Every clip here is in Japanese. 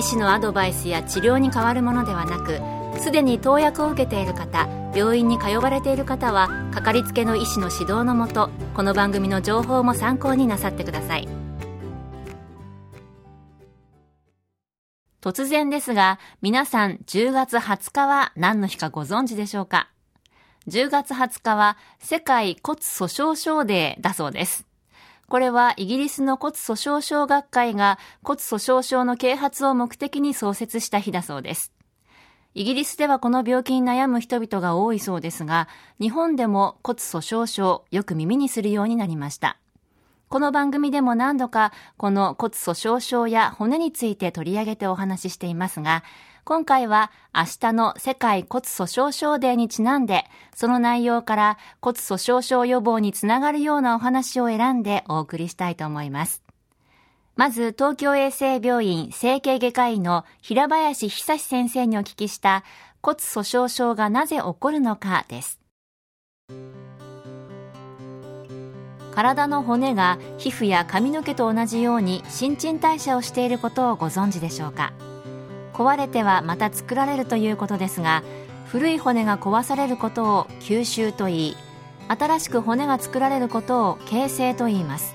医師のアドバイスや治療に変わるものではなくすでに投薬を受けている方病院に通われている方はかかりつけの医師の指導のもとこの番組の情報も参考になさってください。突然ですが皆さん10月20日は何の日かご存知でしょうか？10月20日は世界骨粗鬆症デーだそうです。これはイギリスの骨粗鬆症学会が骨粗鬆症の啓発を目的に創設した日だそうです。イギリスではこの病気に悩む人々が多いそうですが、日本でも骨粗鬆症よく耳にするようになりました。この番組でも何度かこの骨粗鬆症や骨について取り上げてお話ししていますが、今回は明日の世界骨粗鬆症デーにちなんで、その内容から骨粗鬆症予防につながるようなお話を選んでお送りしたいと思います。まず、東京衛生病院整形外科医の平林久志先生にお聞きした骨粗鬆症がなぜ起こるのかです。体の骨が皮膚や髪の毛と同じように新陳代謝をしていることをご存知でしょうか？壊れてはまた作られるということですが古い骨が壊されることを吸収といい新しく骨が作られることを形成と言います。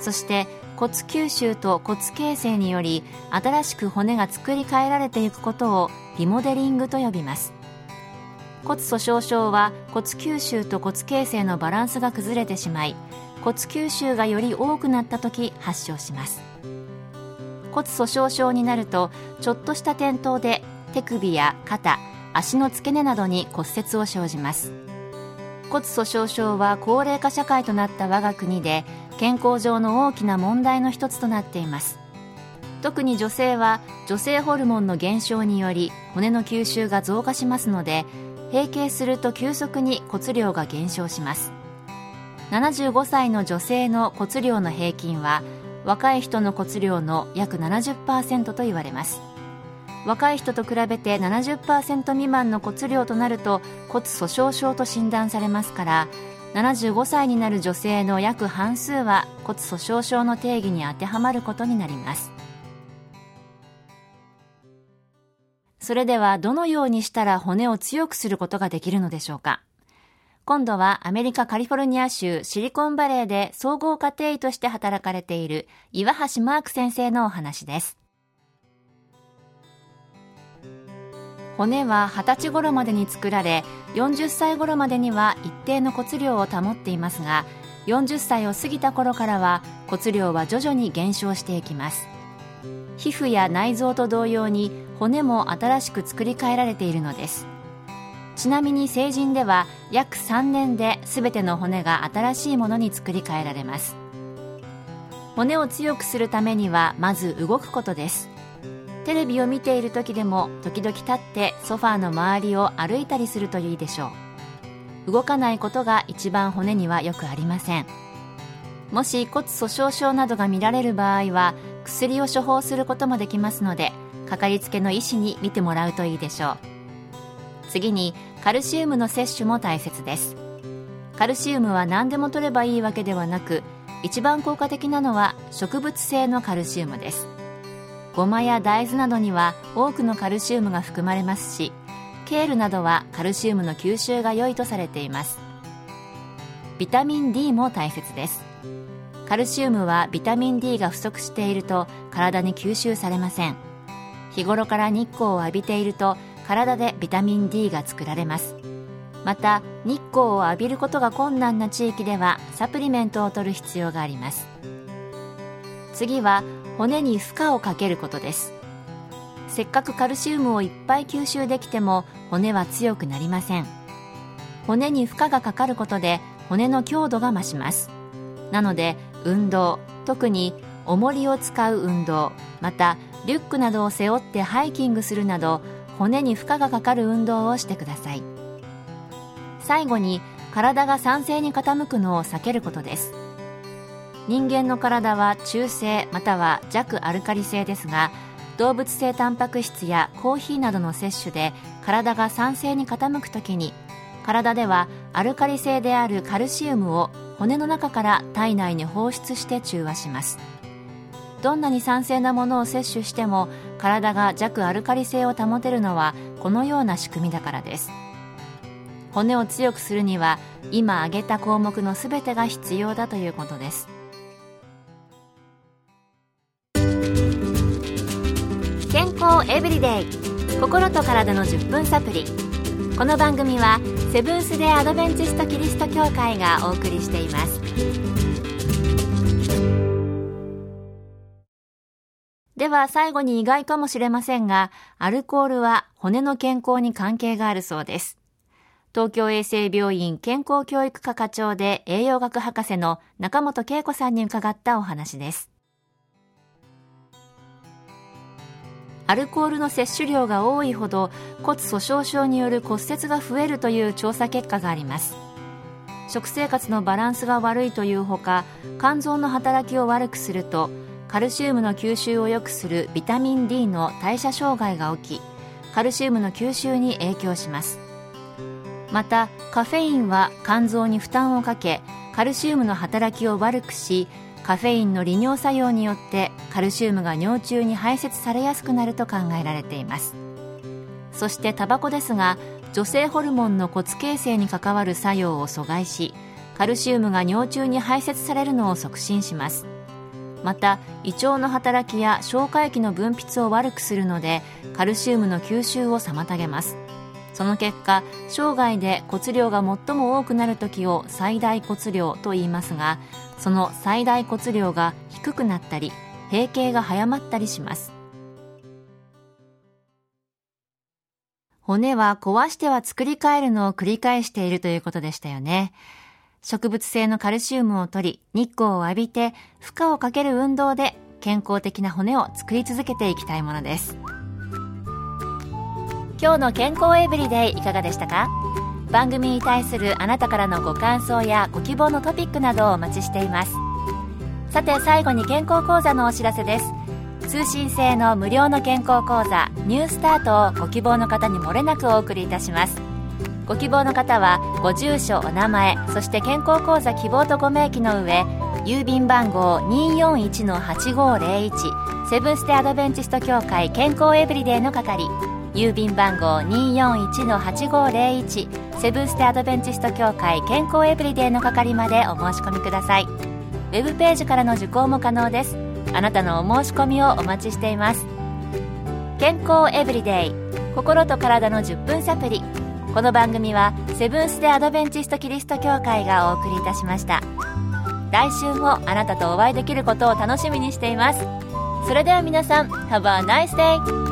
そして骨吸収と骨形成により新しく骨が作り変えられていくことをリモデリングと呼びます。骨粗鬆症は骨吸収と骨形成のバランスが崩れてしまい骨吸収がより多くなった時発症します。骨粗鬆症になるとちょっとした転倒で手首や肩足の付け根などに骨折を生じます。骨粗鬆症は高齢化社会となった我が国で健康上の大きな問題の一つとなっています。特に女性は女性ホルモンの減少により骨の吸収が増加しますので閉経すると急速に骨量が減少します。75歳の女性の骨量の平均は若い人の骨量の約70%と言われます。若い人と比べて70%未満の骨量となると骨粗鬆症と診断されますから75歳になる女性の約半数は骨粗鬆症の定義に当てはまることになります。それではどのようにしたら骨を強くすることができるのでしょうか？今度はアメリカカリフォルニア州シリコンバレーで総合家庭医として働かれている岩橋マーク先生のお話です。骨は20歳頃までに作られ40歳頃までには一定の骨量を保っていますが40歳を過ぎた頃からは骨量は徐々に減少していきます皮膚や内臓と同様に骨も新しく作り変えられているのですちなみに成人では約3年で全ての骨が新しいものに作り変えられます。骨を強くするためにはまず動くことです。テレビを見ている時でも時々立ってソファーの周りを歩いたりするといいでしょう。動かないことが一番骨にはよくありません。もし骨粗鬆症などが見られる場合は薬を処方することもできますのでかかりつけの医師に見てもらうといいでしょう。次にカルシウムの摂取も大切です。カルシウムは何でも取ればいいわけではなく一番効果的なのは植物性のカルシウムです。ごまや大豆などには多くのカルシウムが含まれますしケールなどはカルシウムの吸収が良いとされています。ビタミン D も大切です。カルシウムはビタミン D が不足していると体に吸収されません。日頃から日光を浴びていると体でビタミン D が作られます。また日光を浴びることが困難な地域ではサプリメントを取る必要があります。次は骨に負荷をかけることです。せっかくカルシウムをいっぱい吸収できても骨は強くなりません。骨に負荷がかかることで骨の強度が増します。なので運動特に重りを使う運動またリュックなどを背負ってハイキングするなど骨に負荷がかかる運動をしてください。最後に体が酸性に傾くのを避けることです。人間の体は中性または弱アルカリ性ですが動物性タンパク質やコーヒーなどの摂取で体が酸性に傾くときに体ではアルカリ性であるカルシウムを骨の中から体内に放出して中和します。どんなに酸性なものを摂取しても体が弱アルカリ性を保てるのはこのような仕組みだからです。骨を強くするには今挙げた項目の全てが必要だということです。健康エブリデイ。心と体の10分サプリ。この番組はセブンス・デ・アドベンチスト・キリスト教会がお送りしています。では最後に意外かもしれませんがアルコールは骨の健康に関係があるそうです。東京衛生病院健康教育科課長で栄養学博士の中本恵子さんに伺ったお話です。アルコールの摂取量が多いほど骨粗しょう症による骨折が増えるという調査結果があります。食生活のバランスが悪いというほか肝臓の働きを悪くするとカルシウムの吸収を良くするビタミン D の代謝障害が起きカルシウムの吸収に影響します。またカフェインは肝臓に負担をかけカルシウムの働きを悪くしカフェインの利尿作用によってカルシウムが尿中に排泄されやすくなると考えられています。そしてタバコですが女性ホルモンの骨形成に関わる作用を阻害しカルシウムが尿中に排泄されるのを促進します。また胃腸の働きや消化液の分泌を悪くするのでカルシウムの吸収を妨げます。その結果生涯で骨量が最も多くなる時を最大骨量と言いますがその最大骨量が低くなったり閉経が早まったりします。骨は壊しては作り変えるのを繰り返しているということでしたよね。植物性のカルシウムを取り日光を浴びて負荷をかける運動で健康的な骨を作り続けていきたいものです。今日の健康エブリデイいかがでしたか？番組に対するあなたからのご感想やご希望のトピックなどをお待ちしています。さて最後に健康講座のお知らせです。通信制の無料の健康講座ニュースタートをご希望の方にもれなくお送りいたします。ご希望の方はご住所お名前そして健康講座希望とご明記の上郵便番号241-8501セブンステアドベンチスト協会健康エブリデイの係郵便番号241-8501セブンステアドベンチスト協会健康エブリデイの係までお申し込みください。ウェブページからの受講も可能です。あなたのお申し込みをお待ちしています。健康エブリデイ心と体の10分サプリ。この番組はセブンス・デ・アドベンチスト・キリスト教会がお送りいたしました来週もあなたとお会いできることを楽しみにしていますそれでは皆さん Have a nice day!